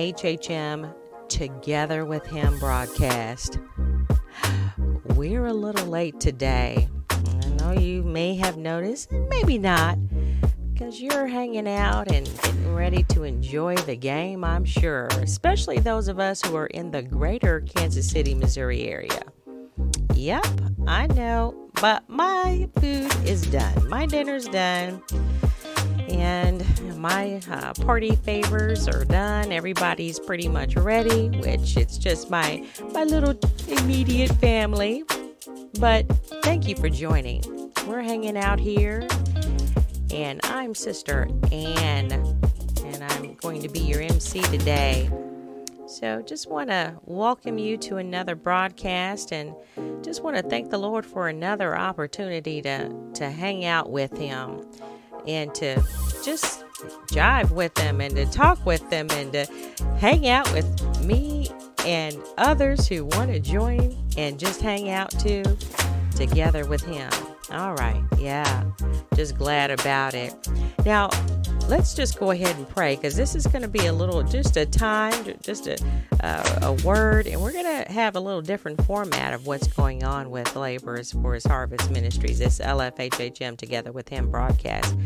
LFHHM Together with Him broadcast. We're a little late today. I know you may have noticed, maybe not, because you're hanging out and getting ready to enjoy the game, I'm sure, especially those of us who are in the greater Kansas City, Missouri area. Yep, I know, but my food is done. My dinner's done. And my uh, party favors are done. Everybody's pretty much ready, which it's just my my little immediate family. But thank you for joining. We're hanging out here, and I'm Sister Ann, and I'm going to be your MC today. So, just want to welcome you to another broadcast and just want to thank the Lord for another opportunity to, to hang out with Him and to just jive with them and to talk with them and to hang out with me and others who want to join and just hang out too together with Him. All right, yeah, just glad about it. Now, let's just go ahead and pray because this is going to be a little, just a time, just a, uh, a word, and we're going to have a little different format of what's going on with Laborers for His Harvest Ministries, this LFHHM Together with Him broadcast.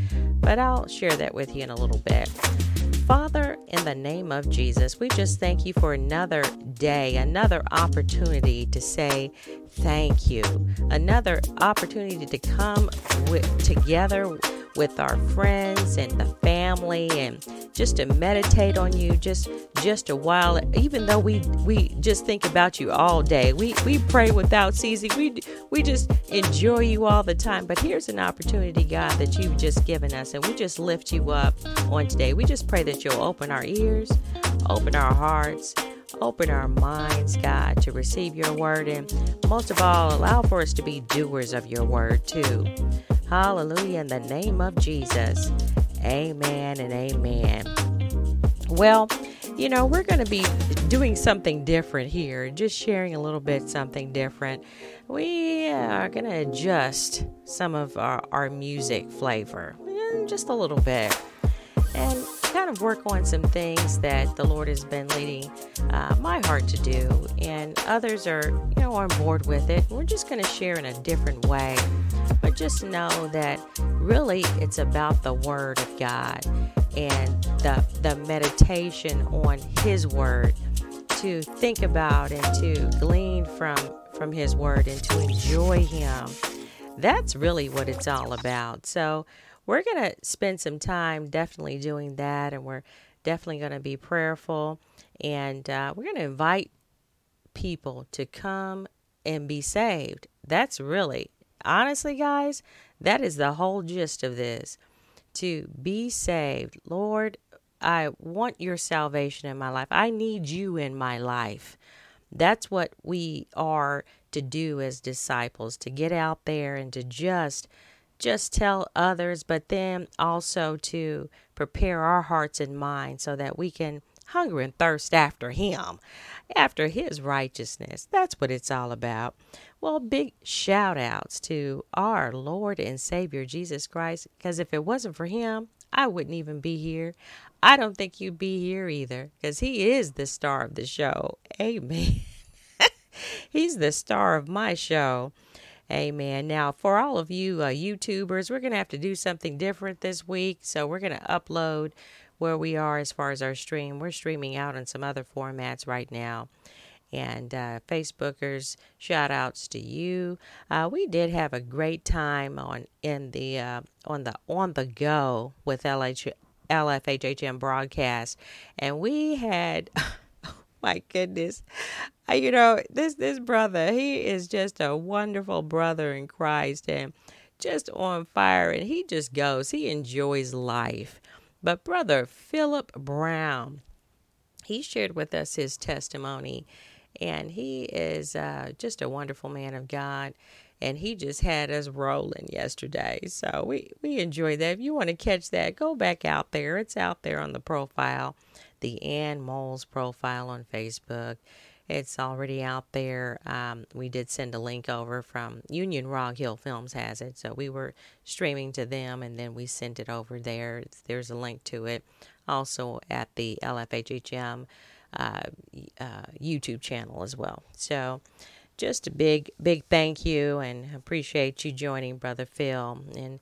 But I'll share that with you in a little bit. Father, the name of Jesus, we just thank you for another day, another opportunity to say thank you, another opportunity to come with, together with our friends and the family and just to meditate on you just just a while. Even though we we just think about you all day we we pray without ceasing. We we just enjoy you all the time. But here's an opportunity god that you've just given us and we just lift you up on today. We just pray that you'll open our ears open our hearts Open our minds, God, to receive your word, and most of all, allow for us to be doers of your word, too. Hallelujah, in the name of Jesus. Amen and amen. Well, you know, we're going to be doing something different here, just sharing a little bit something different. We are going to adjust some of our, our music flavor, eh, just a little bit. And kind of work on some things that the Lord has been leading uh, my heart to do, and others are, you know, on board with it. We're just going to share in a different way, but just know that really it's about the Word of God and the the meditation on His Word to think about and to glean from from His Word and to enjoy Him. That's really what it's all about. So we're going to spend some time definitely doing that, and we're definitely going to be prayerful. And uh, we're going to invite people to come and be saved. That's really, honestly, guys, that is the whole gist of this to be saved. Lord, I want your salvation in my life. I need you in my life. That's what we are to do as disciples to get out there and to just just tell others, but then also to prepare our hearts and minds so that we can hunger and thirst after Him, after His righteousness. That's what it's all about. Well, big shout outs to our Lord and Savior Jesus Christ, because if it wasn't for Him, I wouldn't even be here. I don't think you'd be here either, because He is the star of the show. Amen. He's the star of my show. Amen. Now, for all of you uh, YouTubers, we're going to have to do something different this week. So, we're going to upload where we are as far as our stream. We're streaming out in some other formats right now. And uh, Facebookers, shout outs to you. Uh, we did have a great time on in the uh, on the on the go with LH, LFHHM broadcast, and we had. my goodness. You know, this this brother, he is just a wonderful brother in Christ and just on fire and he just goes. He enjoys life. But brother Philip Brown, he shared with us his testimony and he is uh, just a wonderful man of God and he just had us rolling yesterday. So we we enjoyed that. If you want to catch that, go back out there. It's out there on the profile the Ann Moles profile on Facebook. It's already out there. Um, we did send a link over from Union Rock Hill Films has it, so we were streaming to them, and then we sent it over there. There's a link to it, also at the LFHHM uh, uh, YouTube channel as well. So, just a big, big thank you, and appreciate you joining, Brother Phil, and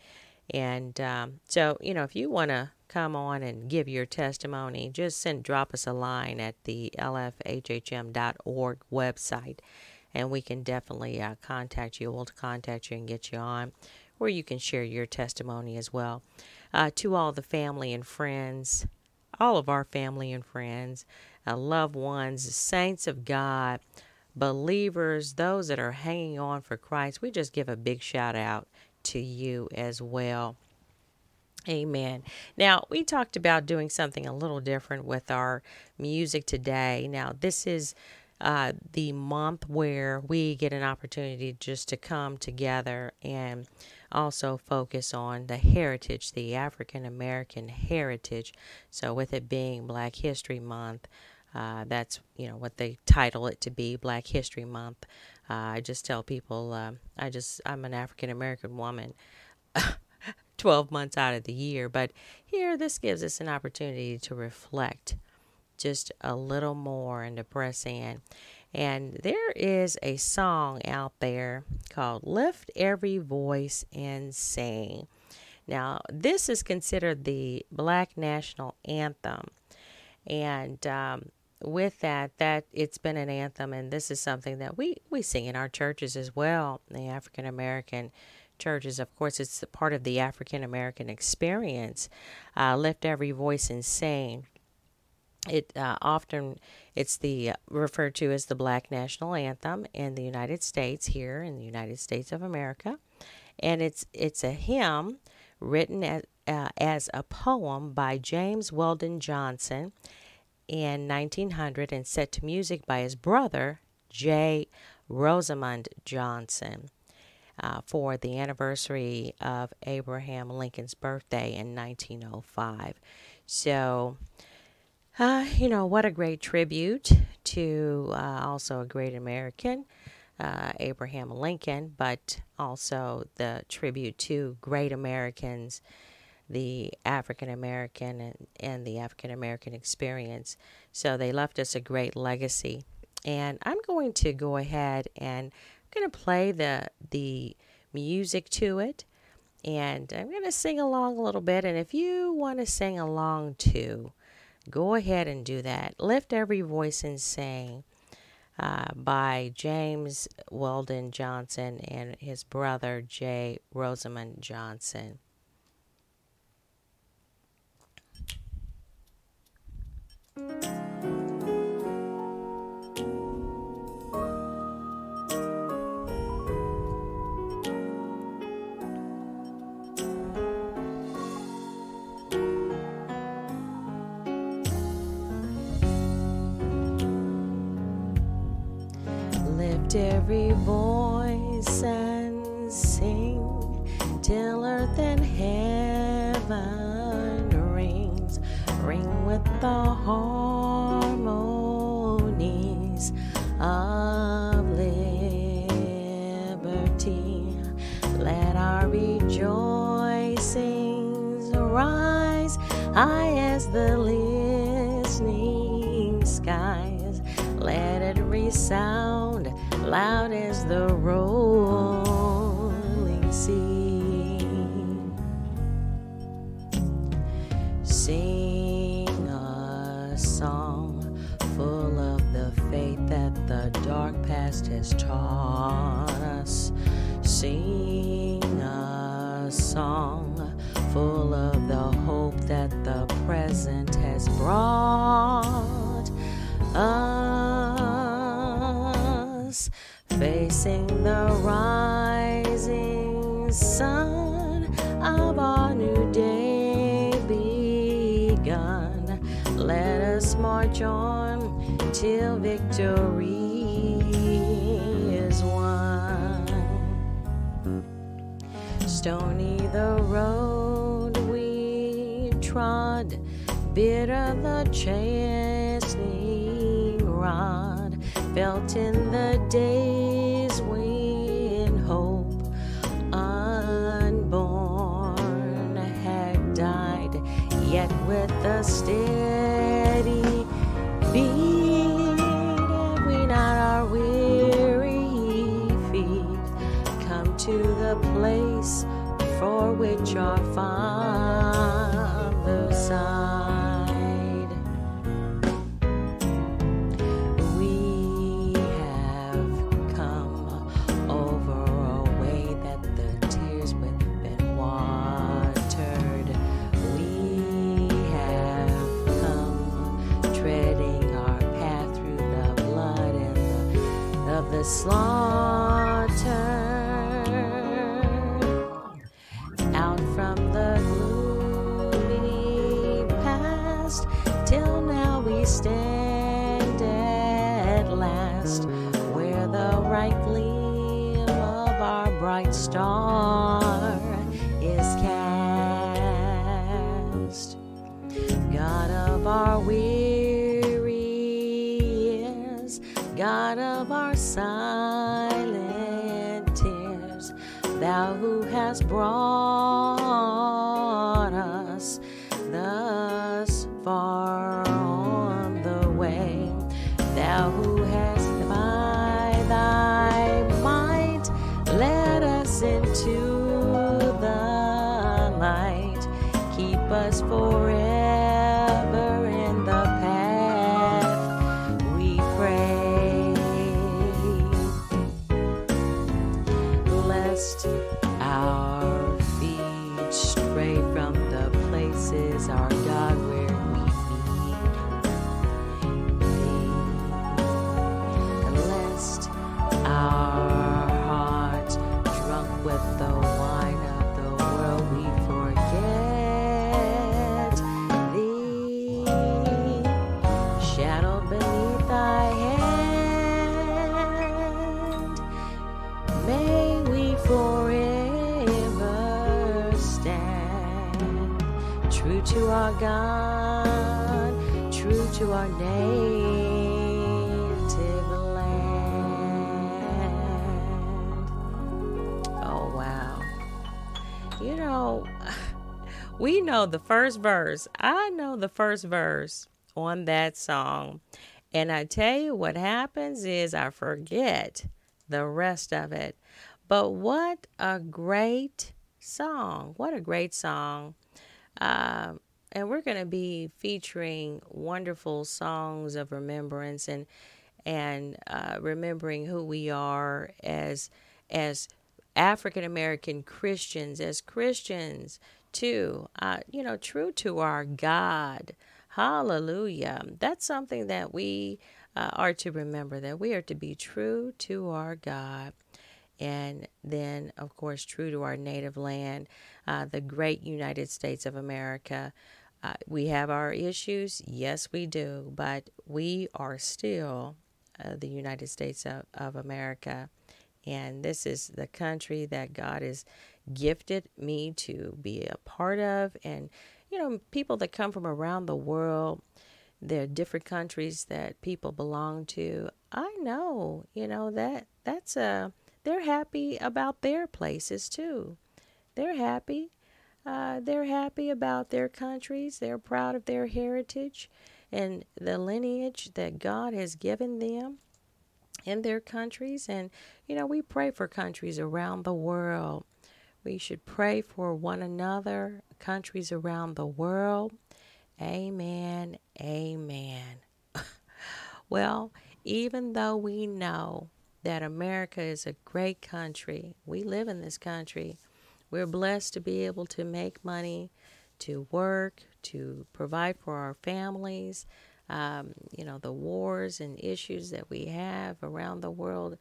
and um, so you know if you want to come on and give your testimony, just send drop us a line at the lfhhm.org website, and we can definitely uh, contact you. We'll contact you and get you on, where you can share your testimony as well. Uh, to all the family and friends, all of our family and friends, uh, loved ones, saints of God, believers, those that are hanging on for Christ, we just give a big shout out to you as well. Amen. Now, we talked about doing something a little different with our music today. Now, this is uh, the month where we get an opportunity just to come together and also focus on the heritage, the African American heritage. So, with it being Black History Month, uh, that's you know what they title it to be, Black History Month. Uh, I just tell people, uh, I just I'm an African American woman. 12 months out of the year. But here, this gives us an opportunity to reflect just a little more and to press in. And there is a song out there called Lift Every Voice and Sing. Now, this is considered the Black National Anthem. And um, with that, that it's been an anthem, and this is something that we, we sing in our churches as well, the African American churches. Of course, it's part of the African American experience. Uh, lift every voice and sing. It uh, often it's the uh, referred to as the Black National Anthem in the United States here in the United States of America, and it's it's a hymn written as, uh, as a poem by James Weldon Johnson in 1900 and set to music by his brother J. Rosamond Johnson uh, for the anniversary of Abraham Lincoln's birthday in 1905. So, uh, you know, what a great tribute to uh, also a great American, uh, Abraham Lincoln, but also the tribute to great Americans, the African American and, and the African American experience. So they left us a great legacy. And I'm going to go ahead and going to play the the music to it and I'm going to sing along a little bit and if you want to sing along too go ahead and do that lift every voice and sing uh, by James Weldon Johnson and his brother J. Rosamond Johnson. Lift every voice and sing till earth and heaven rings, ring with the harmonies of liberty. Let our rejoicings rise high beira the slaughter. Out from the gloomy past till now we stand at last where the right gleam of our bright star the first verse. I know the first verse on that song. And I tell you what happens is I forget the rest of it. But what a great song! What a great song. Um, and we're going to be featuring wonderful songs of remembrance and and uh, remembering who we are as as African American Christians, as Christians too. Uh, you know, true to our God. Hallelujah. That's something that we uh, are to remember that we are to be true to our God. And then, of course, true to our native land, uh, the great United States of America. Uh, we have our issues, yes, we do, but we are still uh, the United States of, of America. And this is the country that God has gifted me to be a part of. And, you know, people that come from around the world, there are different countries that people belong to. I know, you know, that that's a, they're happy about their places too. They're happy. Uh, they're happy about their countries. They're proud of their heritage and the lineage that God has given them in their countries. And, you know, we pray for countries around the world. We should pray for one another, countries around the world. Amen. Amen. well, even though we know that America is a great country, we live in this country. We're blessed to be able to make money, to work, to provide for our families. Um, you know, the wars and issues that we have around the world.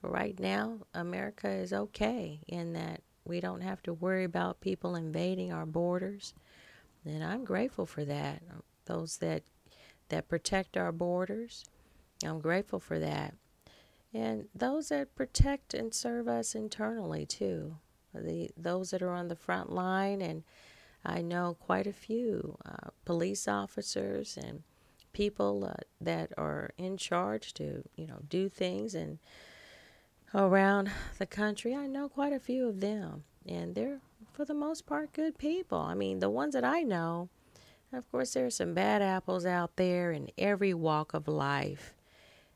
But right now, America is okay in that we don't have to worry about people invading our borders. And I'm grateful for that. Those that that protect our borders, I'm grateful for that. And those that protect and serve us internally too. The those that are on the front line and I know quite a few uh, police officers and people uh, that are in charge to, you know, do things and around the country. I know quite a few of them, and they're for the most part good people. I mean, the ones that I know, of course, there are some bad apples out there in every walk of life.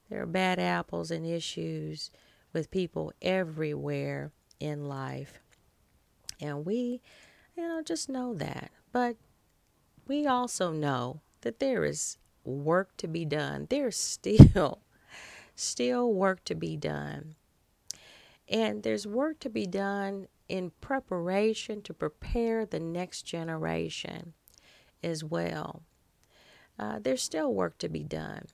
There are bad apples and issues with people everywhere in life. And we, you know, just know that. But we also know that there is work to be done. There's still, still work to be done. And there's work to be done in preparation to prepare the next generation as well. Uh, there's still work to be done.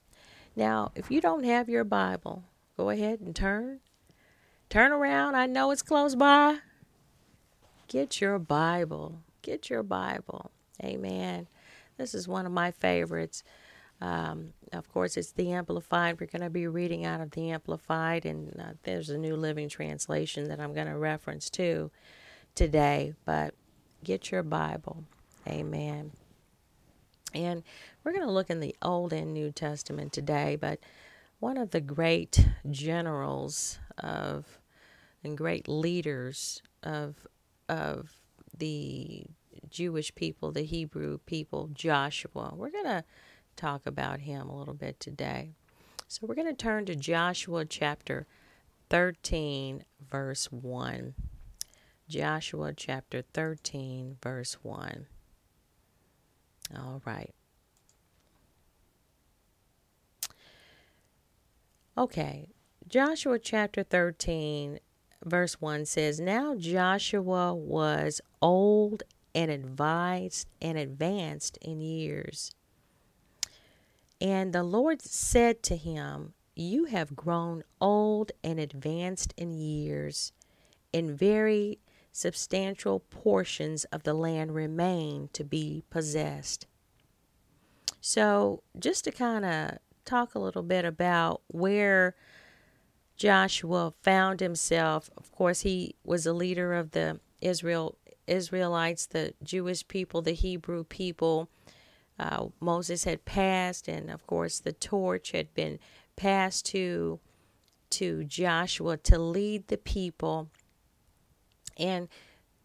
Now, if you don't have your Bible, go ahead and turn. Turn around. I know it's close by. Get your Bible. Get your Bible. Amen. This is one of my favorites. Um, of course, it's the Amplified. We're going to be reading out of the Amplified, and uh, there's a New Living Translation that I'm going to reference to today. But get your Bible. Amen. And we're going to look in the Old and New Testament today, but one of the great generals of and great leaders of of the Jewish people, the Hebrew people, Joshua. We're going to talk about him a little bit today. So we're going to turn to Joshua chapter 13, verse 1. Joshua chapter 13, verse 1. All right. Okay, Joshua chapter 13, verse 1 says, Now Joshua was old and advised and advanced in years. And the Lord said to him, You have grown old and advanced in years, and very substantial portions of the land remain to be possessed. So, just to kind of talk a little bit about where Joshua found himself, of course, he was a leader of the Israel Israelites, the Jewish people, the Hebrew people uh, Moses had passed, and of course the torch had been passed to to Joshua to lead the people. And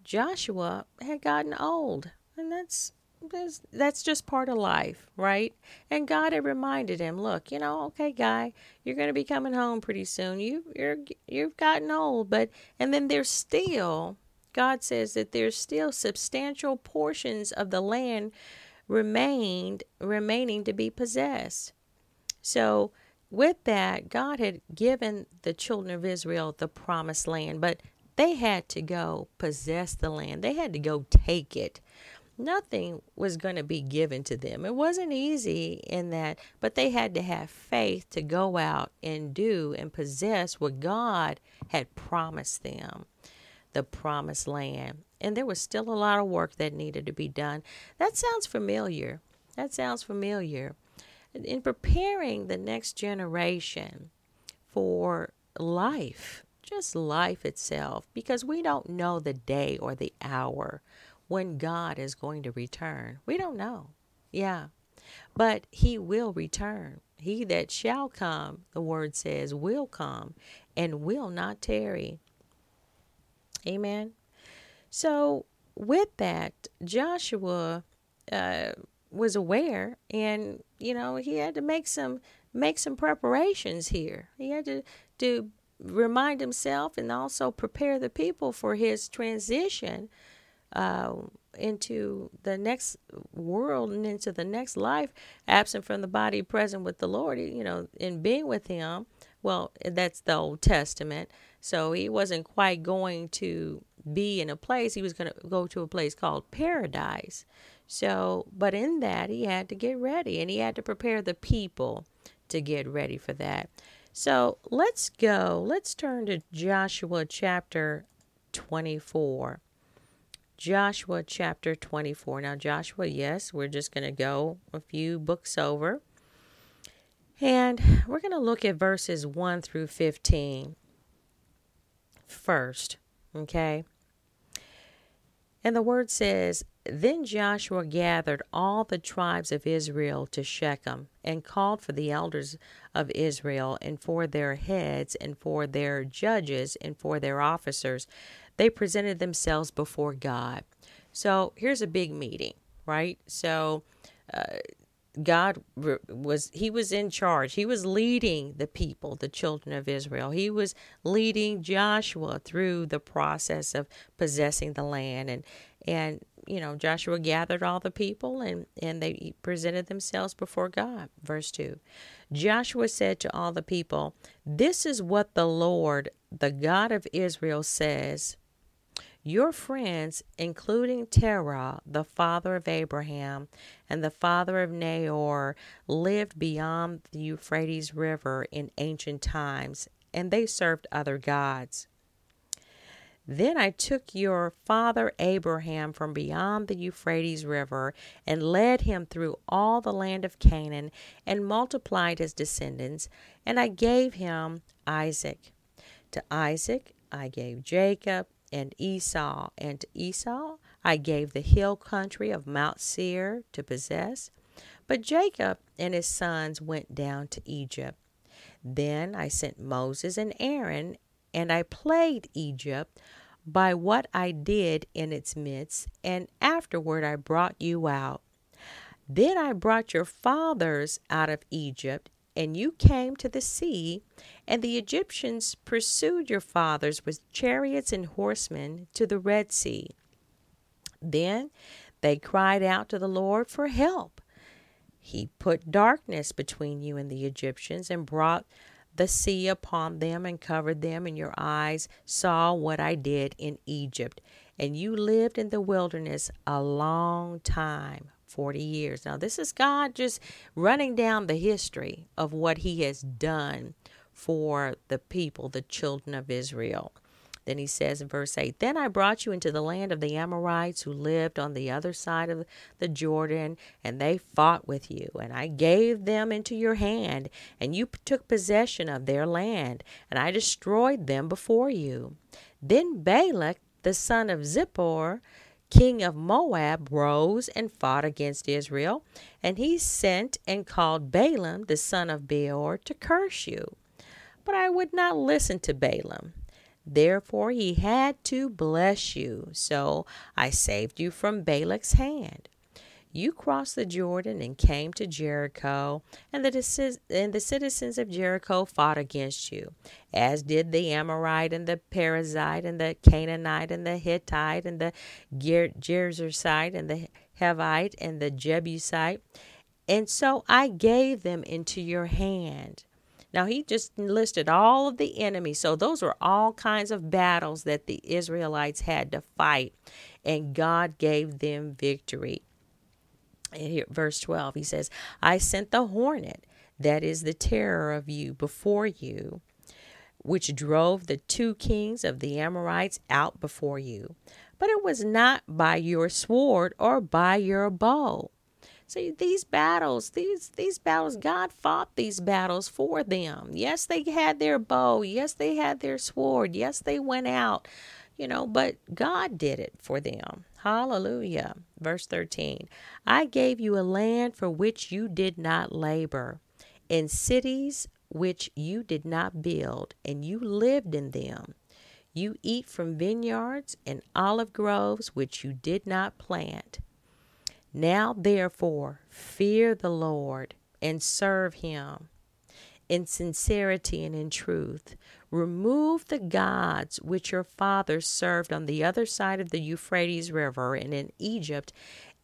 Joshua had gotten old, and that's that's, that's just part of life, right? And God had reminded him, look, you know, okay, guy, you're going to be coming home pretty soon. You you're you've gotten old, but and then there's still God says that there's still substantial portions of the land remained remaining to be possessed. So with that, God had given the children of Israel the promised land, but they had to go possess the land. They had to go take it. Nothing was going to be given to them. It wasn't easy in that, but they had to have faith to go out and do and possess what God had promised them the promised land and there was still a lot of work that needed to be done. That sounds familiar. That sounds familiar. In preparing the next generation for life, just life itself, because we don't know the day or the hour when God is going to return. We don't know. Yeah. But he will return. He that shall come, the word says, will come and will not tarry. Amen. So, with that, Joshua uh, was aware, and you know he had to make some make some preparations here. He had to to remind himself and also prepare the people for his transition uh, into the next world and into the next life, absent from the body, present with the Lord. You know, in being with Him. Well, that's the Old Testament. So he wasn't quite going to be in a place, he was going to go to a place called paradise. So, but in that, he had to get ready and he had to prepare the people to get ready for that. So let's go. Let's turn to Joshua chapter 24. Joshua chapter 24. Now, Joshua, yes, we're just going to go a few books over. And we're going to look at verses 1 through 15 first. Okay. And the word says, Then Joshua gathered all the tribes of Israel to Shechem and called for the elders of Israel and for their heads and for their judges and for their officers. They presented themselves before God. So here's a big meeting, right? So uh, God was he was in charge. He was leading the people, the children of Israel. He was leading Joshua through the process of possessing the land and and you know, Joshua gathered all the people and, and they presented themselves before God. Verse 2 Joshua said to all the people, This is what the Lord, the God of Israel, says. Your friends, including Terah, the father of Abraham, and the father of Nahor, lived beyond the Euphrates River in ancient times, and they served other gods. Then I took your father Abraham from beyond the Euphrates River and led him through all the land of Canaan and multiplied his descendants, and I gave him Isaac. To Isaac I gave Jacob and Esau, and to Esau I gave the hill country of Mount Seir to possess. But Jacob and his sons went down to Egypt. Then I sent Moses and Aaron and I plagued Egypt by what I did in its midst, and afterward I brought you out. Then I brought your fathers out of Egypt, and you came to the sea, and the Egyptians pursued your fathers with chariots and horsemen to the Red Sea. Then they cried out to the Lord for help. He put darkness between you and the Egyptians and brought the sea upon them and covered them, and your eyes saw what I did in Egypt. And you lived in the wilderness a long time 40 years. Now, this is God just running down the history of what He has done for the people, the children of Israel. Then he says in verse 8 Then I brought you into the land of the Amorites who lived on the other side of the Jordan, and they fought with you. And I gave them into your hand, and you took possession of their land, and I destroyed them before you. Then Balak, the son of Zippor, king of Moab, rose and fought against Israel, and he sent and called Balaam, the son of Beor, to curse you. But I would not listen to Balaam. Therefore, he had to bless you. So I saved you from Balak's hand. You crossed the Jordan and came to Jericho, and the, and the citizens of Jericho fought against you, as did the Amorite and the Perizzite and the Canaanite and the Hittite and the Girgashite and the Hivite and the Jebusite. And so I gave them into your hand. Now, he just listed all of the enemies. So, those were all kinds of battles that the Israelites had to fight, and God gave them victory. Verse 12, he says, I sent the hornet, that is the terror of you, before you, which drove the two kings of the Amorites out before you. But it was not by your sword or by your bow See, these battles, these these battles, God fought these battles for them. Yes, they had their bow. Yes, they had their sword. Yes, they went out, you know, but God did it for them. Hallelujah. Verse 13 I gave you a land for which you did not labor, in cities which you did not build, and you lived in them. You eat from vineyards and olive groves which you did not plant. Now, therefore, fear the Lord and serve him in sincerity and in truth. Remove the gods which your fathers served on the other side of the Euphrates River and in Egypt,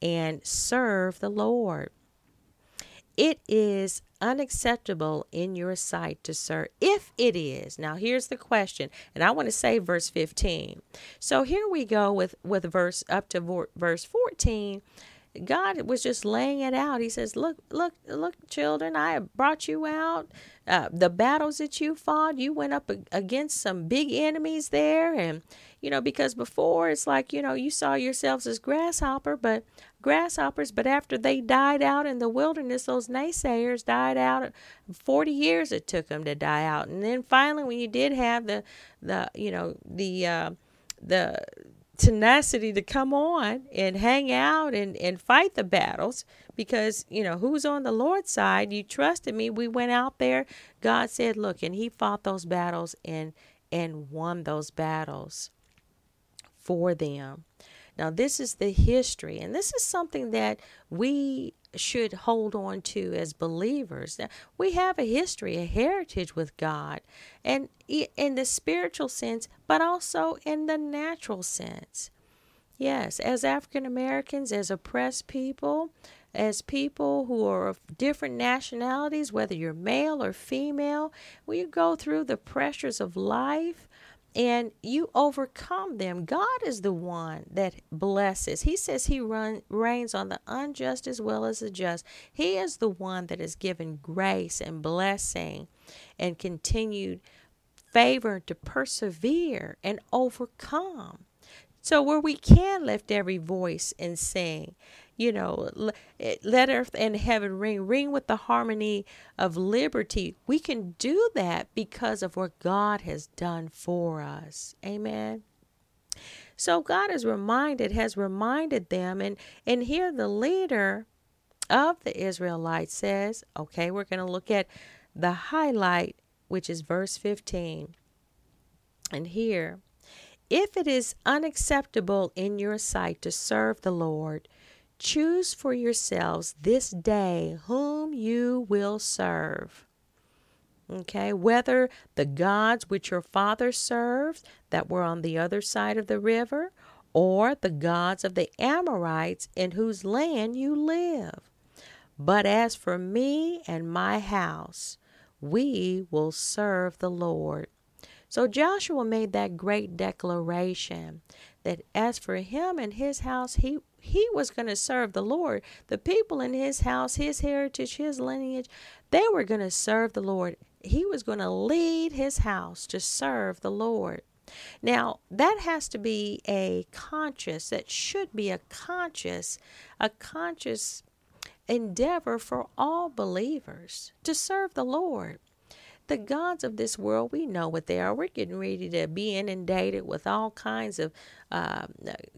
and serve the Lord. It is unacceptable in your sight to serve. If it is, now here's the question, and I want to say verse 15. So here we go with with verse up to verse 14 God was just laying it out. He says, "Look, look, look, children! I brought you out. Uh, the battles that you fought, you went up against some big enemies there, and you know because before it's like you know you saw yourselves as grasshopper, but grasshoppers. But after they died out in the wilderness, those naysayers died out. Forty years it took them to die out, and then finally, when you did have the the you know the uh, the tenacity to come on and hang out and, and fight the battles because, you know, who's on the Lord's side? You trusted me. We went out there. God said, look, and he fought those battles and and won those battles for them. Now, this is the history, and this is something that we should hold on to as believers. We have a history, a heritage with God, and in the spiritual sense, but also in the natural sense. Yes, as African Americans, as oppressed people, as people who are of different nationalities, whether you're male or female, we go through the pressures of life and you overcome them. God is the one that blesses. He says He run, reigns on the unjust as well as the just. He is the one that has given grace and blessing and continued favor to persevere and overcome. So, where we can lift every voice and sing, you know, eh, let earth and heaven ring, ring with the harmony of liberty. We can do that because of what God has done for us. Amen. So God has reminded, has reminded them, and and here the leader of the Israelites says, okay, we're going to look at the highlight, which is verse 15. And here, if it is unacceptable in your sight to serve the Lord, Choose for yourselves this day whom you will serve. Okay, whether the gods which your father served that were on the other side of the river, or the gods of the Amorites in whose land you live. But as for me and my house, we will serve the Lord. So Joshua made that great declaration that as for him and his house, he he was going to serve the Lord. The people in his house, his heritage, his lineage, they were going to serve the Lord. He was going to lead his house to serve the Lord. Now, that has to be a conscious, that should be a conscious, a conscious endeavor for all believers to serve the Lord. The gods of this world, we know what they are. We're getting ready to be inundated with all kinds of uh,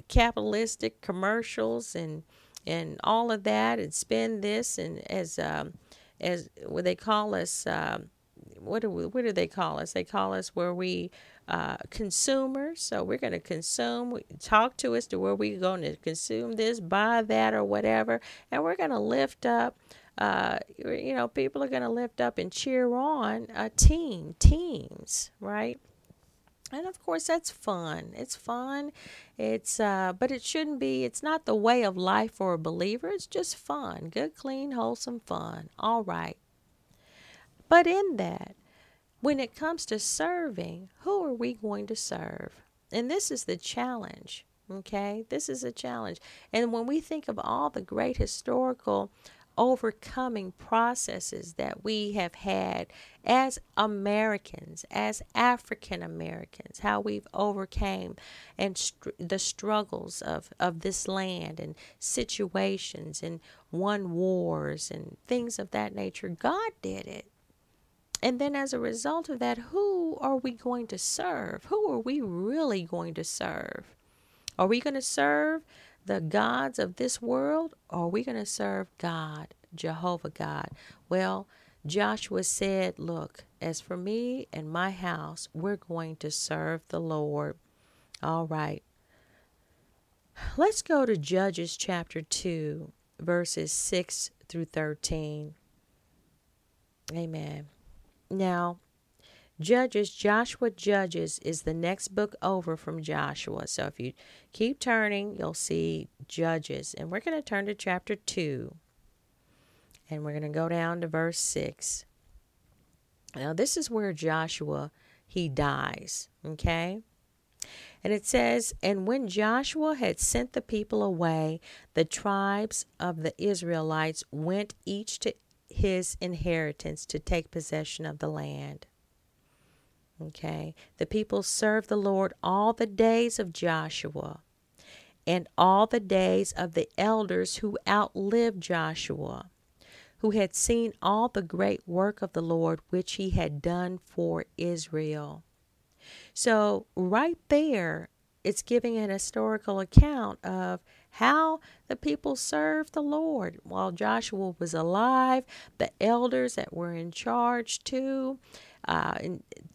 capitalistic commercials and and all of that, and spend this and as um, as what they call us. Um, what do we, what do they call us? They call us where we uh, consumers. So we're going to consume. Talk to us to where we're going to consume this, buy that, or whatever, and we're going to lift up uh, you know, people are going to lift up and cheer on a team, teams, right? And of course, that's fun. It's fun. It's, uh, but it shouldn't be, it's not the way of life for a believer. It's just fun. Good, clean, wholesome fun. All right. But in that, when it comes to serving, who are we going to serve? And this is the challenge. Okay, this is a challenge. And when we think of all the great historical overcoming processes that we have had as Americans, as African Americans, how we've overcame and str- the struggles of, of this land and situations and won wars and things of that nature. God did it. And then as a result of that, who are we going to serve? Who are we really going to serve? Are we going to serve the gods of this world or are we going to serve God, Jehovah God? Well, Joshua said, Look, as for me and my house, we're going to serve the Lord. All right. Let's go to Judges chapter 2, verses 6 through 13. Amen. Now, Judges, Joshua Judges is the next book over from Joshua. So if you keep turning, you'll see Judges. And we're going to turn to chapter 2. And we're going to go down to verse 6. Now, this is where Joshua he dies, okay? And it says, And when Joshua had sent the people away, the tribes of the Israelites went each to his inheritance to take possession of the land. Okay. The people served the Lord all the days of Joshua and all the days of the elders who outlived Joshua, who had seen all the great work of the Lord which he had done for Israel. So, right there, it's giving an historical account of how the people served the Lord while Joshua was alive, the elders that were in charge too. Uh,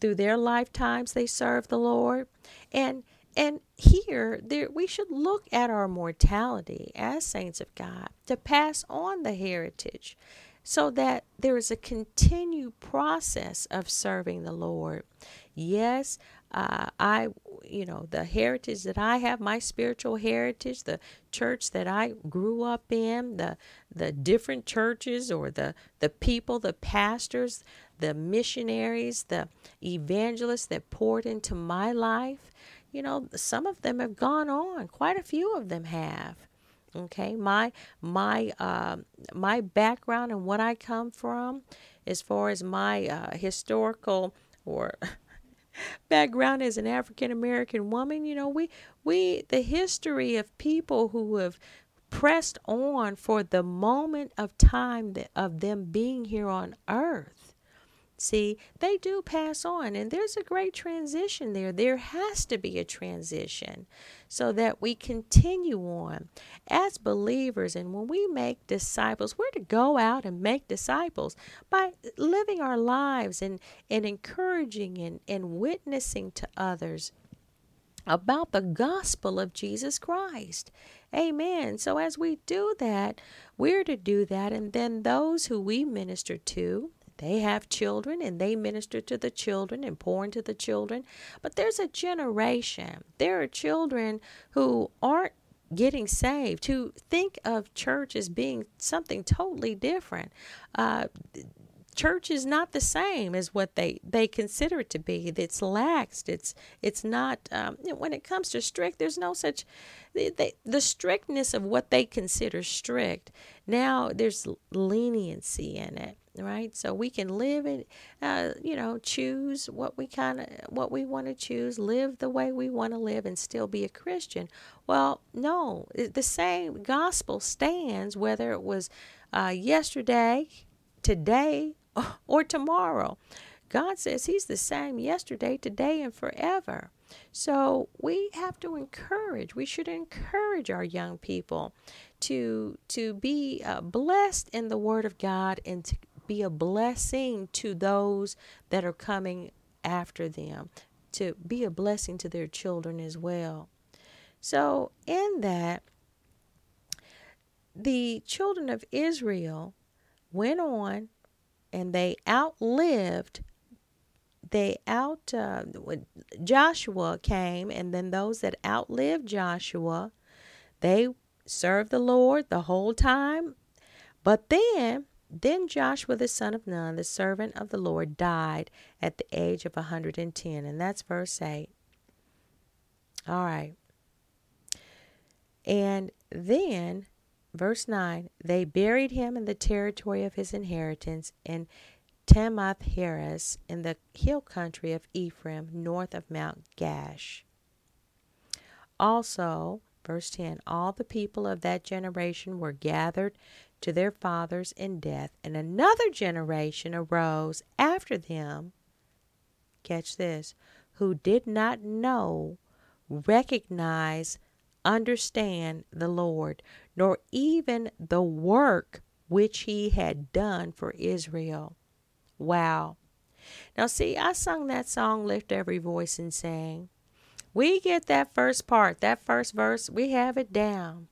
through their lifetimes, they served the Lord. And and here, there, we should look at our mortality as saints of God to pass on the heritage so that there is a continued process of serving the Lord. Yes, uh, I, you know, the heritage that I have, my spiritual heritage, the church that I grew up in, the the different churches or the the people, the pastors, the missionaries, the evangelists that poured into my life. You know, some of them have gone on. Quite a few of them have. Okay, my my uh, my background and what I come from, as far as my uh, historical or background as an African American woman, you know, we we the history of people who have pressed on for the moment of time that, of them being here on earth See, they do pass on, and there's a great transition there. There has to be a transition so that we continue on as believers. And when we make disciples, we're to go out and make disciples by living our lives and, and encouraging and, and witnessing to others about the gospel of Jesus Christ. Amen. So as we do that, we're to do that, and then those who we minister to, they have children and they minister to the children and pour into the children. But there's a generation. There are children who aren't getting saved, who think of church as being something totally different. Uh, church is not the same as what they they consider it to be. It's laxed. It's it's not. Um, when it comes to strict, there's no such. They, the strictness of what they consider strict. Now there's leniency in it right? So we can live and uh, you know choose what we kind of what we want to choose live the way we want to live and still be a christian. Well no the same gospel stands whether it was uh, yesterday today or tomorrow. God says he's the same yesterday today and forever. So we have to encourage we should encourage our young people to to be uh, blessed in the word of god and to be a blessing to those that are coming after them, to be a blessing to their children as well. So, in that, the children of Israel went on and they outlived they out uh, Joshua came and then those that outlived Joshua they served the Lord the whole time but then then Joshua the son of Nun, the servant of the Lord, died at the age of a 110. And that's verse 8. All right. And then, verse 9, they buried him in the territory of his inheritance in Timnath Heres in the hill country of Ephraim, north of Mount Gaash. Also, verse 10, all the people of that generation were gathered to their fathers in death, and another generation arose after them. Catch this who did not know, recognize, understand the Lord, nor even the work which he had done for Israel. Wow. Now, see, I sung that song, Lift Every Voice and Sing. We get that first part, that first verse, we have it down.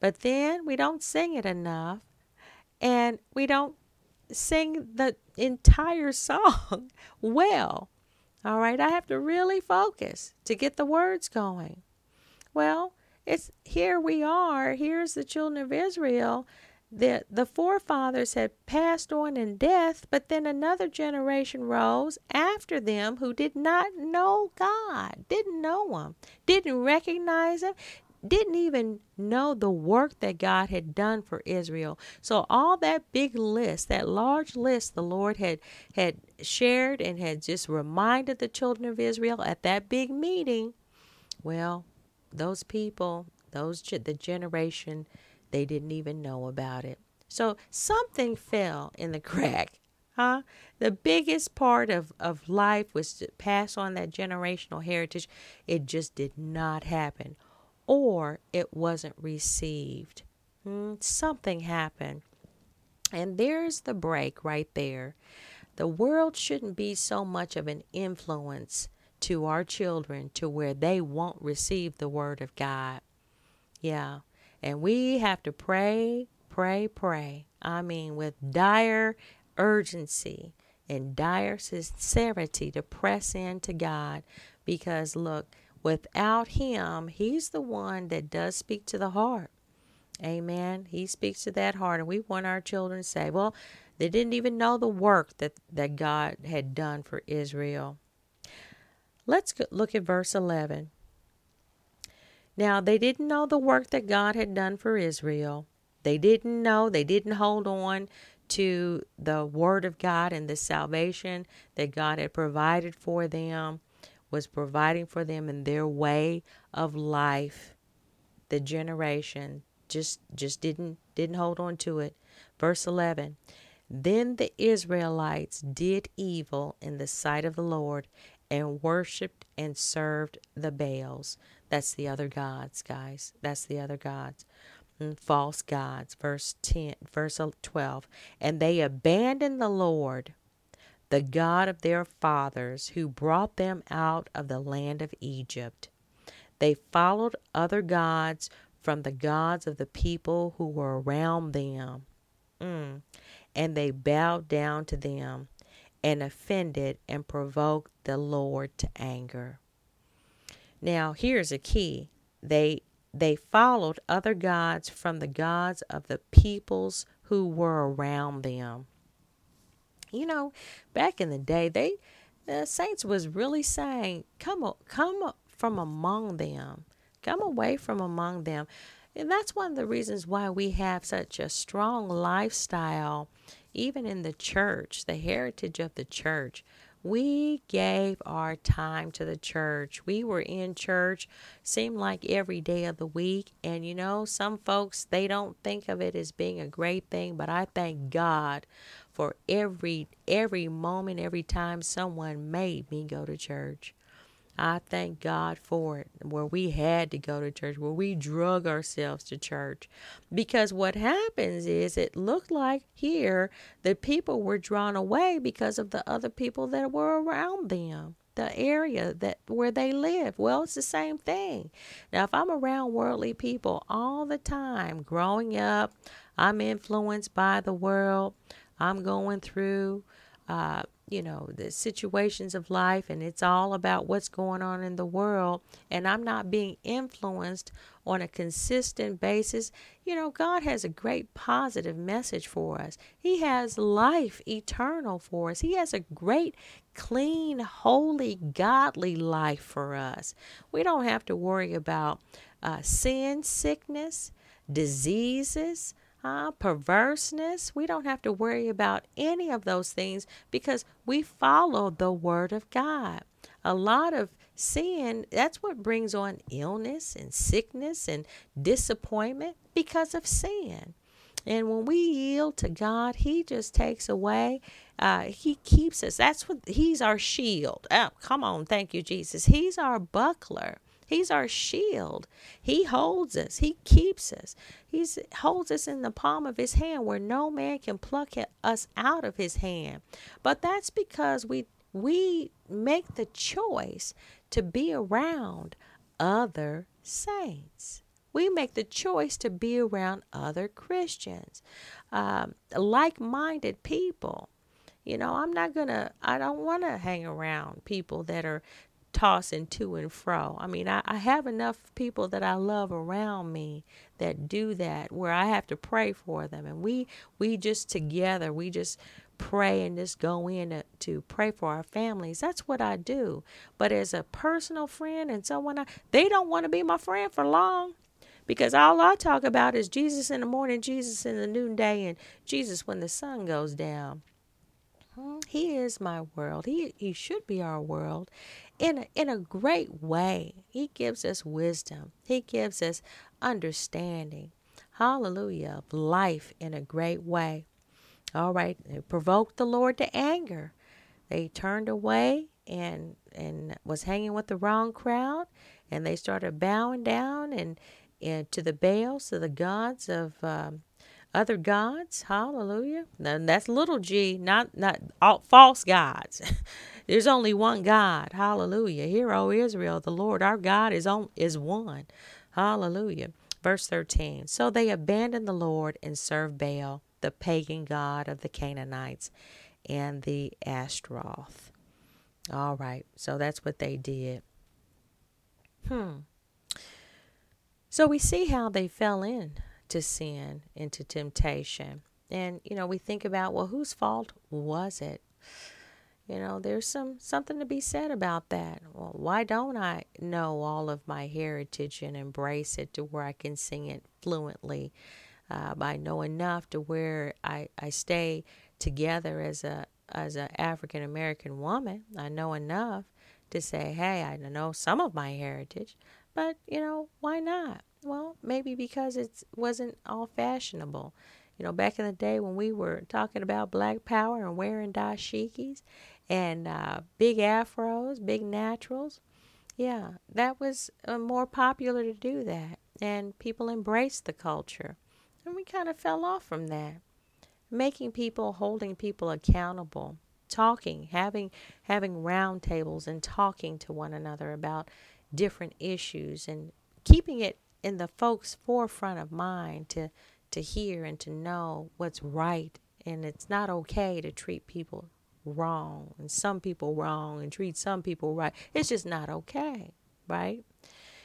But then we don't sing it enough and we don't sing the entire song well. All right, I have to really focus to get the words going. Well, it's here we are. Here's the children of Israel. The, the forefathers had passed on in death, but then another generation rose after them who did not know God, didn't know Him, didn't recognize Him, didn't even know the work that God had done for Israel. So all that big list, that large list the Lord had had shared and had just reminded the children of Israel at that big meeting, well, those people, those the generation, they didn't even know about it. So something fell in the crack. Huh? The biggest part of, of life was to pass on that generational heritage. It just did not happen. Or it wasn't received. Hmm? Something happened. And there's the break right there. The world shouldn't be so much of an influence to our children to where they won't receive the word of God. Yeah. And we have to pray, pray, pray. I mean, with dire urgency and dire sincerity to press into God because, look, without Him, He's the one that does speak to the heart. Amen. He speaks to that heart, and we want our children to say, well, they didn't even know the work that, that God had done for Israel. Let's look at verse 11. Now, they didn't know the work that God had done for Israel. They didn't know, they didn't hold on to the word of God and the salvation that God had provided for them, was providing for them in their way of life. The generation just just didn't didn't hold on to it. Verse 11. Then the Israelites did evil in the sight of the Lord and worshiped and served the Baals. That's the other gods, guys. That's the other gods. Mm, false gods. Verse 10, verse 12. And they abandoned the Lord, the God of their fathers, who brought them out of the land of Egypt. They followed other gods from the gods of the people who were around them. Mm. And they bowed down to them and offended and provoked the Lord to anger. Now, here's a key. They they followed other gods from the gods of the peoples who were around them. You know, back in the day, they the saints was really saying, "Come, come from among them. Come away from among them. And that's one of the reasons why we have such a strong lifestyle, even in the church, the heritage of the church. We gave our time to the church. We were in church, seemed like every day of the week. And you know, some folks, they don't think of it as being a great thing, but I thank God for every every moment, every time someone made me go to church. I thank God for it, where we had to go to church, where we drug ourselves to church. Because what happens is it looked like here that people were drawn away because of the other people that were around them the area that where they live. Well, it's the same thing. Now, if I'm around worldly people all the time, growing up, I'm influenced by the world. I'm going through uh, you know, the situations of life and it's all about what's going on in the world and I'm not being influenced on a consistent basis, you know, God has a great positive message for us. He has life eternal for us. He has a great clean, holy, godly life for us. We don't have to worry about uh, sin, sickness, diseases, uh, perverseness. We don't have to worry about any of those things because we follow the Word of God. A lot of sin, that's what brings on illness and sickness and disappointment because of sin. And when we yield to God, He just takes away. Uh, he keeps us. That's what He's our shield. Oh, come on, thank you, Jesus. He's our buckler. He's our shield. He holds us. He keeps us. He holds us in the palm of his hand where no man can pluck us out of his hand. But that's because we we make the choice to be around other saints. We make the choice to be around other Christians, um, like minded people. You know, I'm not going to, I don't want to hang around people that are tossing to and fro. I mean, I, I have enough people that I love around me that do that where I have to pray for them. And we, we just together, we just pray and just go in to, to pray for our families. That's what I do. But as a personal friend and someone, I, they don't want to be my friend for long because all I talk about is Jesus in the morning, Jesus in the noonday, and Jesus when the sun goes down. Hmm, he is my world. He he should be our world in a, in a great way. He gives us wisdom. He gives us understanding. Hallelujah. Of Life in a great way. All right, it provoked the Lord to anger. They turned away and and was hanging with the wrong crowd, and they started bowing down and, and to the Baals, to the gods of um, other gods. Hallelujah. And that's little g, not not all false gods. There's only one God. Hallelujah. Hear, O Israel, the Lord our God is on is one. Hallelujah. Verse 13. So they abandoned the Lord and served Baal the pagan god of the Canaanites, and the Ashtaroth. All right, so that's what they did. Hmm. So we see how they fell in to sin, into temptation. And you know, we think about, well, whose fault was it? You know, there's some something to be said about that. Well, why don't I know all of my heritage and embrace it to where I can sing it fluently? Uh, I know enough to where I, I stay together as a as an African American woman. I know enough to say, hey, I know some of my heritage, but you know, why not? Well, maybe because it wasn't all fashionable. You know, back in the day when we were talking about black power and wearing dashikis and uh, big afros, big naturals, yeah, that was uh, more popular to do that. And people embraced the culture. And we kind of fell off from that. Making people, holding people accountable, talking, having having roundtables and talking to one another about different issues and keeping it in the folks' forefront of mind to to hear and to know what's right and it's not okay to treat people wrong and some people wrong and treat some people right. It's just not okay, right?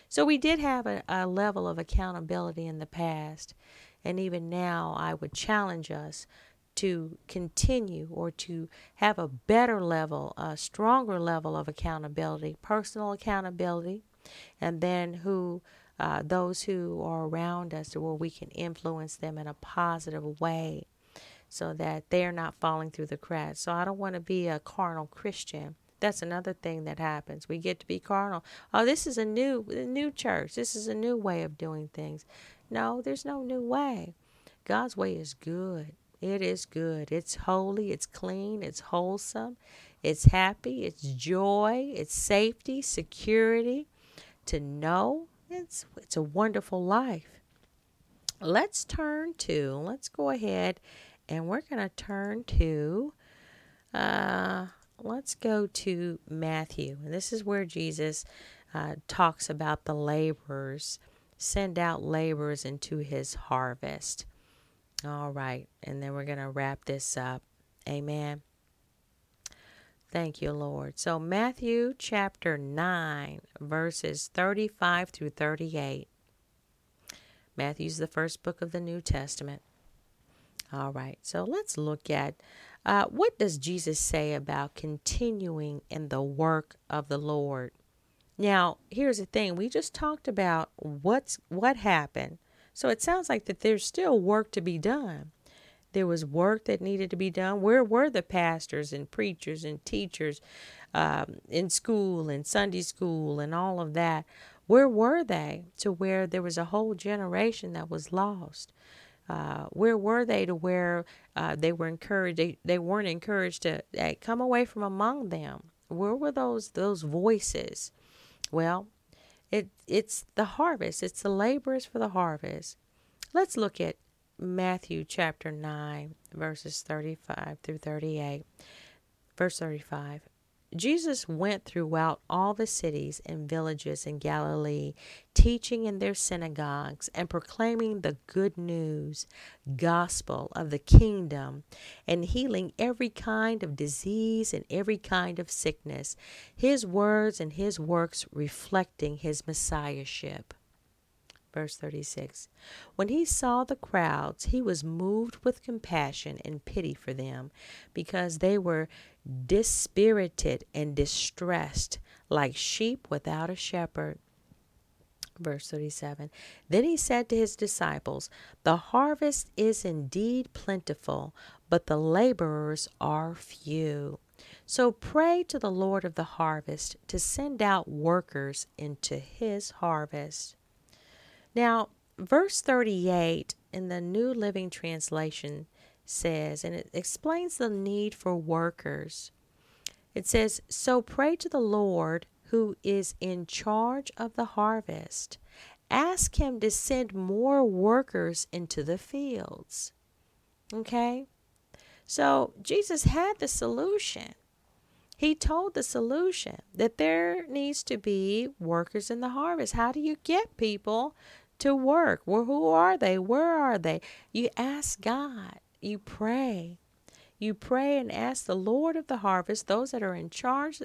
So we did have a, a level of accountability in the past and even now, I would challenge us to continue or to have a better level, a stronger level of accountability, personal accountability, and then who uh, those who are around us where we can influence them in a positive way so that they're not falling through the cracks. So I don't want to be a carnal Christian. That's another thing that happens. We get to be carnal. Oh, this is a new a new church. This is a new way of doing things. No, there's no new way. God's way is good. It is good. It's holy, it's clean, it's wholesome, it's happy, it's joy, it's safety, security. To know it's it's a wonderful life. Let's turn to, let's go ahead and we're going to turn to uh let's go to Matthew. And this is where Jesus uh, talks about the laborers send out laborers into his harvest. All right, and then we're going to wrap this up. Amen. Thank you, Lord. So, Matthew chapter 9, verses 35 through 38. Matthew's the first book of the New Testament. All right, so let's look at uh, what does Jesus say about continuing in the work of the Lord. Now, here's the thing. We just talked about what's what happened. So it sounds like that there's still work to be done. There was work that needed to be done. Where were the pastors and preachers and teachers um, in school and Sunday school and all of that? Where were they to where there was a whole generation that was lost? Uh, where were they to where uh, they were encouraged? They, they weren't encouraged to hey, come away from among them. Where were those those voices? Well, it it's the harvest. It's the laborers for the harvest. Let's look at Matthew chapter 9 verses 35 through 38. Verse 35. Jesus went throughout all the cities and villages in Galilee, teaching in their synagogues and proclaiming the good news, gospel of the kingdom, and healing every kind of disease and every kind of sickness, his words and his works reflecting his messiahship. Verse 36 When he saw the crowds, he was moved with compassion and pity for them, because they were dispirited and distressed, like sheep without a shepherd. Verse 37 Then he said to his disciples, The harvest is indeed plentiful, but the laborers are few. So pray to the Lord of the harvest to send out workers into his harvest. Now, verse 38 in the New Living Translation says, and it explains the need for workers. It says, So pray to the Lord who is in charge of the harvest. Ask him to send more workers into the fields. Okay? So Jesus had the solution. He told the solution that there needs to be workers in the harvest. How do you get people to work? Well, who are they? Where are they? You ask God. You pray. You pray and ask the Lord of the harvest, those that are in charge,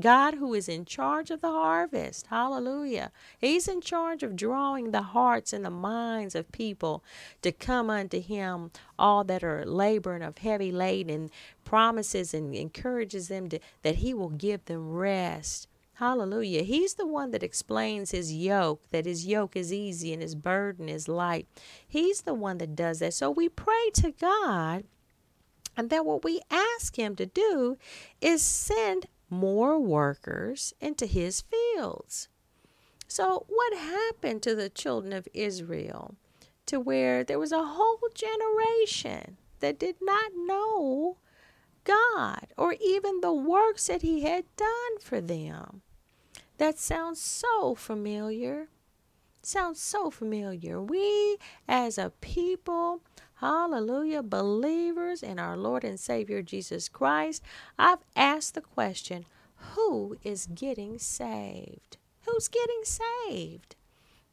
God who is in charge of the harvest. Hallelujah. He's in charge of drawing the hearts and the minds of people to come unto Him, all that are laboring of heavy laden, promises and encourages them to, that He will give them rest. Hallelujah. He's the one that explains his yoke, that his yoke is easy and his burden is light. He's the one that does that. So we pray to God and that what we ask him to do is send more workers into his fields. So, what happened to the children of Israel to where there was a whole generation that did not know God or even the works that he had done for them? That sounds so familiar. Sounds so familiar. We as a people hallelujah, believers in our Lord and Savior Jesus Christ, I've asked the question who is getting saved? Who's getting saved?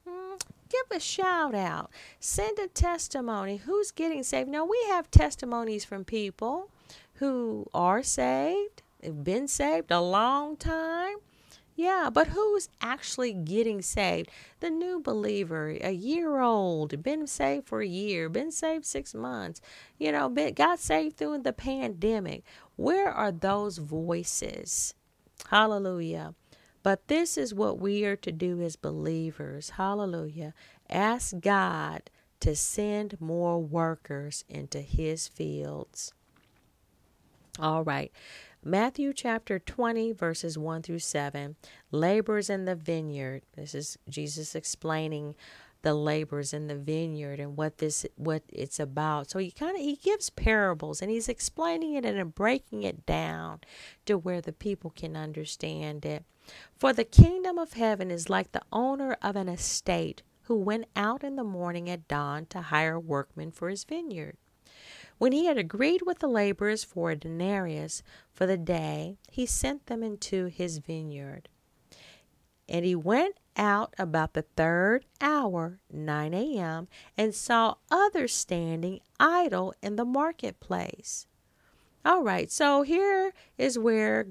Mm, give a shout out. Send a testimony. Who's getting saved? Now, we have testimonies from people who are saved, been saved a long time, yeah, but who's actually getting saved? The new believer, a year old, been saved for a year, been saved six months, you know, been, got saved through the pandemic. Where are those voices? Hallelujah. But this is what we are to do as believers. Hallelujah. Ask God to send more workers into his fields. All right. Matthew chapter 20, verses 1 through 7. Labors in the vineyard. This is Jesus explaining the labors in the vineyard and what this what it's about. So he kind of he gives parables and he's explaining it and breaking it down to where the people can understand it. For the kingdom of heaven is like the owner of an estate who went out in the morning at dawn to hire workmen for his vineyard. When he had agreed with the laborers for a denarius for the day, he sent them into his vineyard. And he went out about the third hour, 9 a.m., and saw others standing idle in the marketplace. All right, so here is where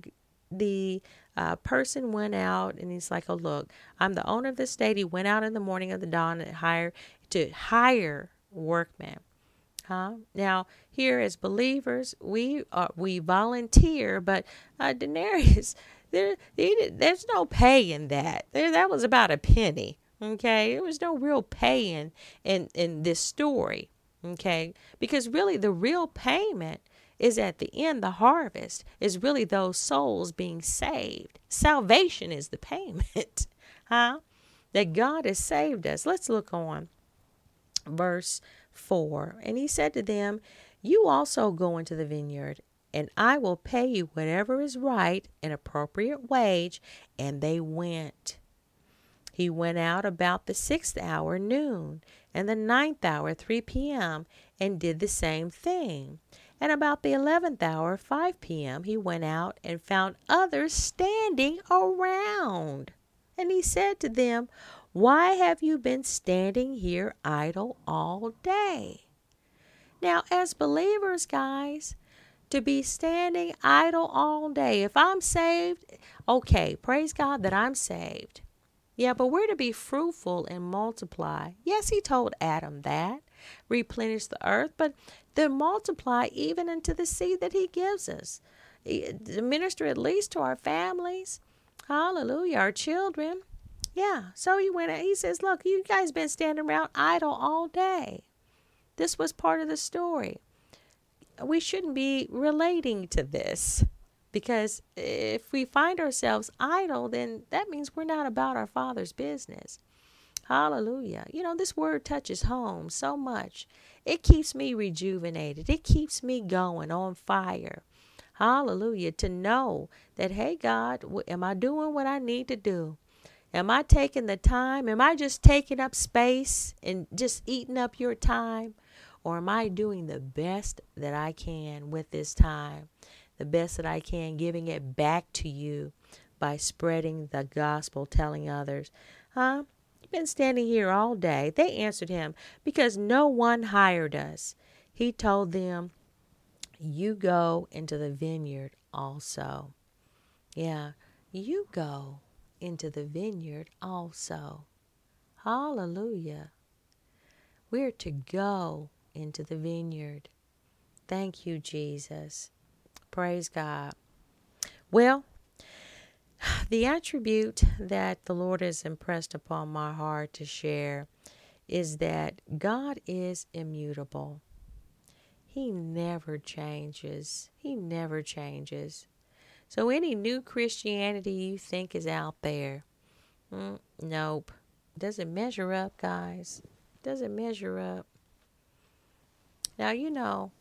the uh, person went out and he's like, "Oh, look, I'm the owner of the estate." He went out in the morning of the dawn to hire to hire workmen. Now, here as believers, we are, we volunteer, but uh, denarius, there, there's no pay in that. There, that was about a penny. Okay, there was no real pay in, in in this story. Okay, because really the real payment is at the end. The harvest is really those souls being saved. Salvation is the payment, huh? That God has saved us. Let's look on verse 4. And he said to them, You also go into the vineyard, and I will pay you whatever is right, an appropriate wage. And they went. He went out about the sixth hour, noon, and the ninth hour, 3 p.m., and did the same thing. And about the eleventh hour, 5 p.m., he went out and found others standing around. And he said to them, why have you been standing here idle all day? Now, as believers, guys, to be standing idle all day, if I'm saved, okay, praise God that I'm saved. Yeah, but we're to be fruitful and multiply. Yes, he told Adam that. Replenish the earth, but then multiply even into the seed that he gives us. Minister at least to our families. Hallelujah. Our children. Yeah. So he went, out. he says, Look, you guys been standing around idle all day. This was part of the story. We shouldn't be relating to this because if we find ourselves idle, then that means we're not about our Father's business. Hallelujah. You know, this word touches home so much. It keeps me rejuvenated, it keeps me going on fire. Hallelujah. To know that, hey, God, am I doing what I need to do? Am I taking the time? Am I just taking up space and just eating up your time? Or am I doing the best that I can with this time? The best that I can, giving it back to you by spreading the gospel, telling others. Huh? You've been standing here all day. They answered him, Because no one hired us. He told them, You go into the vineyard also. Yeah, you go into the vineyard also. Hallelujah. We're to go into the vineyard. Thank you, Jesus. Praise God. Well, the attribute that the Lord has impressed upon my heart to share is that God is immutable. He never changes. He never changes. So, any new Christianity you think is out there, mm, nope. Doesn't measure up, guys. Doesn't measure up. Now, you know,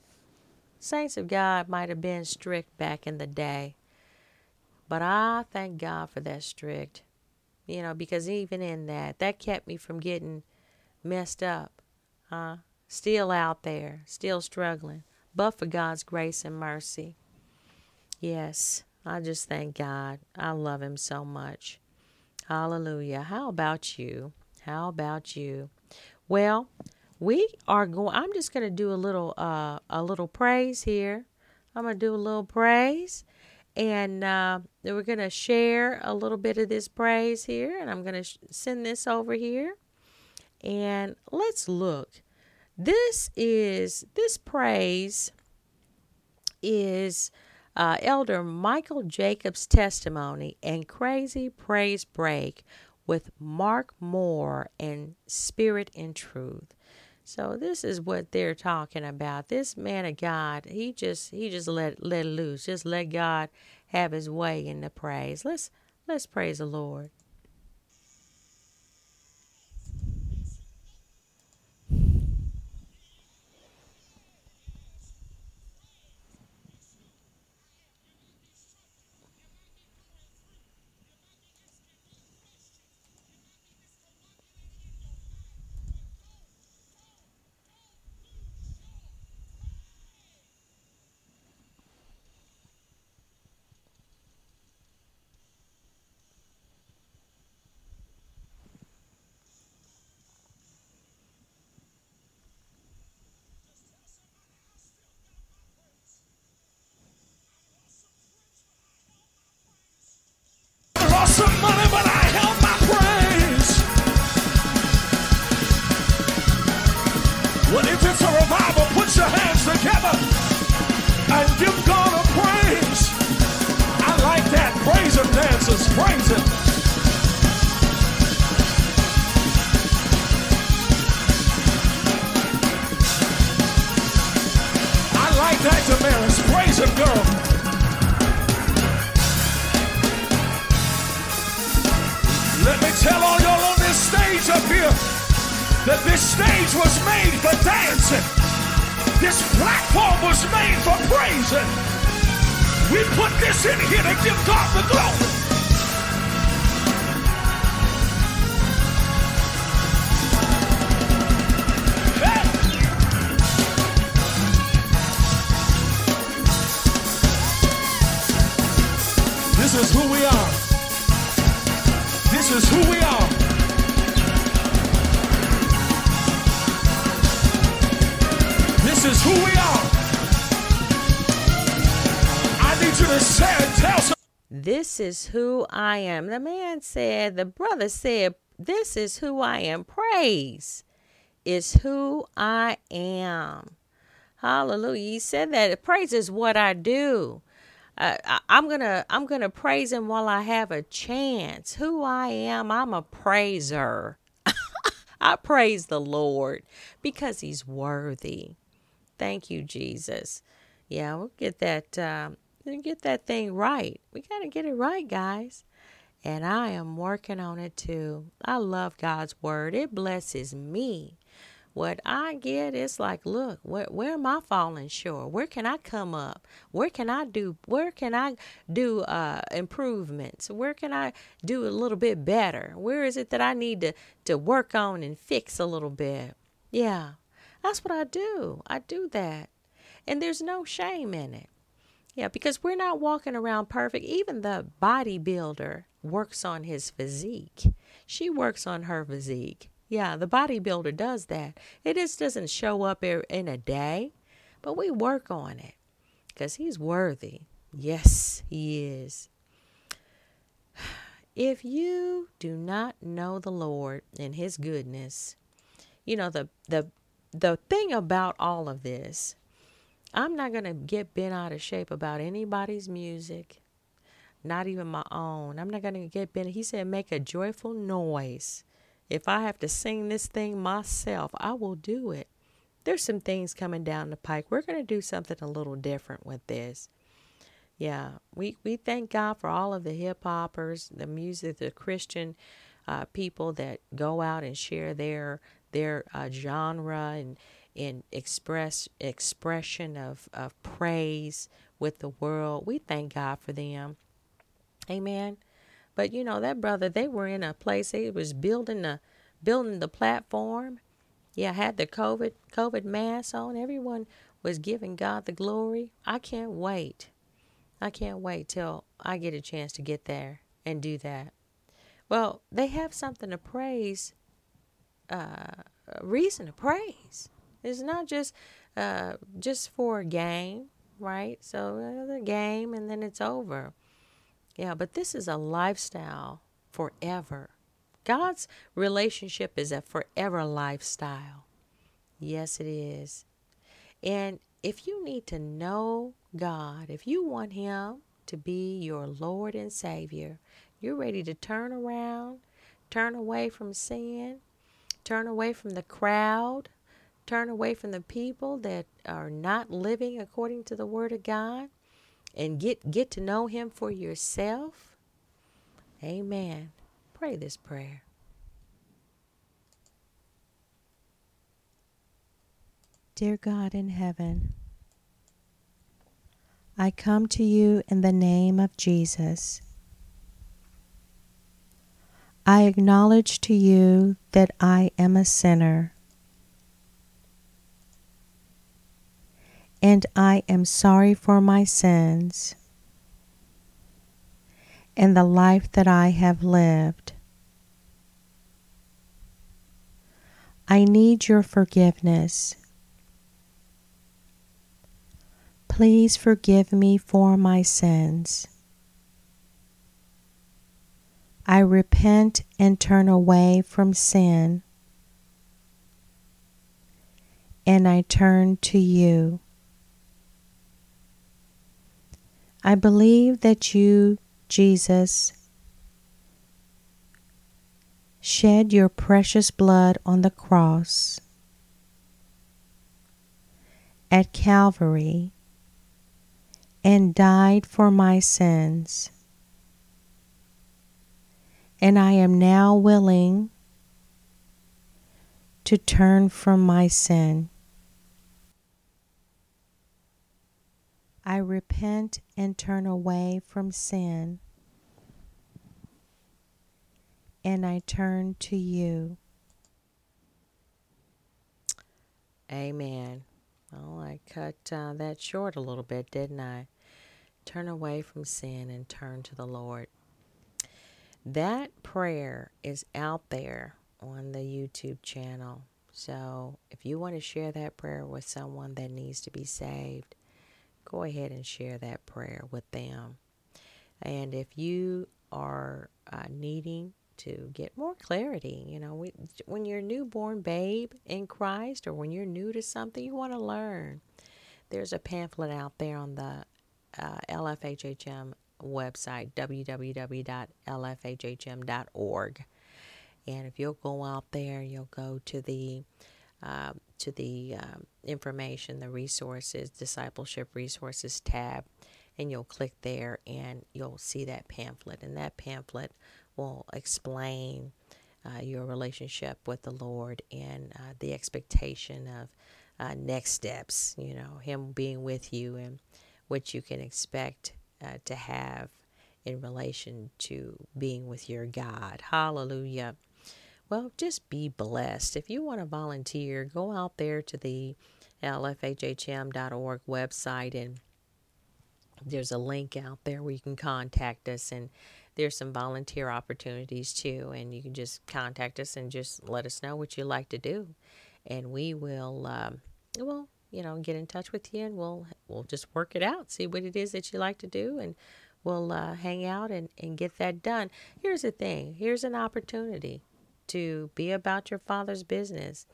saints of God might have been strict back in the day, but I thank God for that strict, you know, because even in that, that kept me from getting messed up, huh? Still out there, still struggling, but for God's grace and mercy. Yes. I just thank God. I love Him so much. Hallelujah. How about you? How about you? Well, we are going. I'm just going to do a little, uh, a little praise here. I'm going to do a little praise, and uh, we're going to share a little bit of this praise here, and I'm going to sh- send this over here, and let's look. This is this praise is uh, Elder Michael Jacobs' testimony and Crazy Praise Break with Mark Moore and Spirit and Truth. So this is what they're talking about. This man of God, he just he just let let loose. Just let God have his way in the praise. Let's let's praise the Lord. Platform was made for praising. We put this in here to give God the glory. This is who we are. This is who we are. This is who I am. The man said, the brother said, This is who I am. Praise is who I am. Hallelujah. He said that praise is what I do. Uh, I, I'm gonna I'm gonna praise him while I have a chance. Who I am, I'm a praiser. I praise the Lord because He's worthy. Thank you, Jesus. Yeah, we'll get that uh, get that thing right. We gotta get it right, guys. And I am working on it too. I love God's word. It blesses me. What I get is like, look, where, where am I falling short? Where can I come up? Where can I do? Where can I do uh, improvements? Where can I do a little bit better? Where is it that I need to to work on and fix a little bit? Yeah, that's what I do. I do that, and there's no shame in it. Yeah, because we're not walking around perfect. Even the bodybuilder works on his physique. She works on her physique. Yeah, the bodybuilder does that. It just doesn't show up in a day, but we work on it because he's worthy. Yes, he is. If you do not know the Lord and his goodness, you know the the the thing about all of this, I'm not going to get bent out of shape about anybody's music, not even my own. I'm not going to get bent. He said make a joyful noise if I have to sing this thing myself, I will do it. There's some things coming down the pike. We're going to do something a little different with this. Yeah, we, we thank God for all of the hip hoppers, the music, the Christian uh, people that go out and share their their uh, genre and and express expression of, of praise with the world. We thank God for them. Amen. But you know that brother, they were in a place they was building the building the platform. Yeah, had the COVID COVID mask on. Everyone was giving God the glory. I can't wait. I can't wait till I get a chance to get there and do that. Well, they have something to praise, uh, a reason to praise. It's not just uh, just for a game, right? So the game and then it's over. Yeah, but this is a lifestyle forever. God's relationship is a forever lifestyle. Yes, it is. And if you need to know God, if you want Him to be your Lord and Savior, you're ready to turn around, turn away from sin, turn away from the crowd, turn away from the people that are not living according to the Word of God, and get get to know him for yourself. Amen. Pray this prayer. Dear God in heaven, I come to you in the name of Jesus. I acknowledge to you that I am a sinner and I am sorry for my sins and the life that I have lived. I need your forgiveness. Please forgive me for my sins. I repent and turn away from sin, and I turn to you. I believe that you, Jesus, shed your precious blood on the cross at Calvary and died for my sins. And I am now willing to turn from my sin. I repent and turn away from sin, and I turn to you. Amen. Well, I cut uh, that short a little bit, didn't I? Turn away from sin and turn to the Lord. That prayer is out there on the YouTube channel. So if you want to share that prayer with someone that needs to be saved, go ahead and share that prayer with them. And if you are uh, needing to get more clarity, you know, we, when you're a newborn babe in Christ or when you're new to something, you want to learn. There's a pamphlet out there on the uh, LFHHM website, www.lfhhm.org. And if you'll go out there, you'll go to the uh, to the um, information, the resources, discipleship resources tab, and you'll click there and you'll see that pamphlet. And that pamphlet will explain uh, your relationship with the Lord and uh, the expectation of uh, next steps, you know, Him being with you and what you can expect uh, to have in relation to being with your God. Hallelujah. Well, just be blessed. If you want to volunteer, go out there to the lfhhm.org website and there's a link out there where you can contact us and there's some volunteer opportunities too and you can just contact us and just let us know what you like to do. And we will um, will you know get in touch with you and we'll we'll just work it out see what it is that you like to do and we'll uh, hang out and, and get that done. Here's the thing here's an opportunity to be about your father's business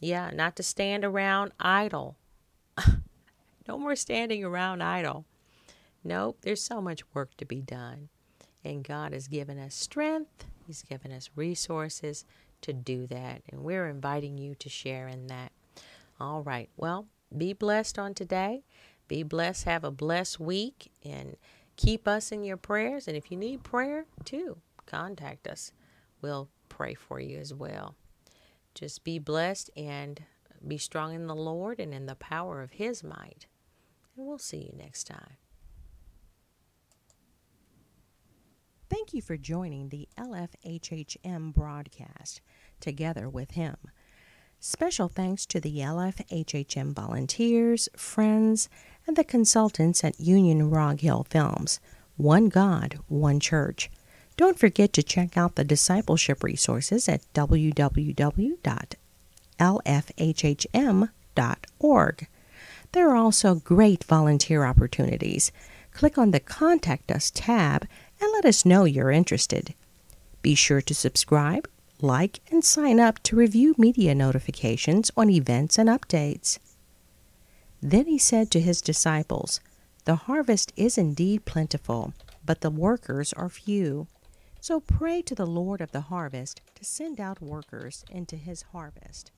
yeah not to stand around idle no more standing around idle nope there's so much work to be done and god has given us strength he's given us resources to do that and we're inviting you to share in that all right. Well, be blessed on today. Be blessed. Have a blessed week and keep us in your prayers. And if you need prayer too, contact us. We'll pray for you as well. Just be blessed and be strong in the Lord and in the power of His might. And we'll see you next time. Thank you for joining the LFHHM broadcast, Together with Him. Special thanks to the LFHHM volunteers, friends, and the consultants at Union Rog Hill Films. One God, One Church. Don't forget to check out the discipleship resources at www.lfhhm.org. There are also great volunteer opportunities. Click on the Contact Us tab and let us know you're interested. Be sure to subscribe, like, and sign up to review media notifications on events and updates. Then he said to his disciples, The harvest is indeed plentiful, but the workers are few. So pray to the Lord of the harvest to send out workers into his harvest.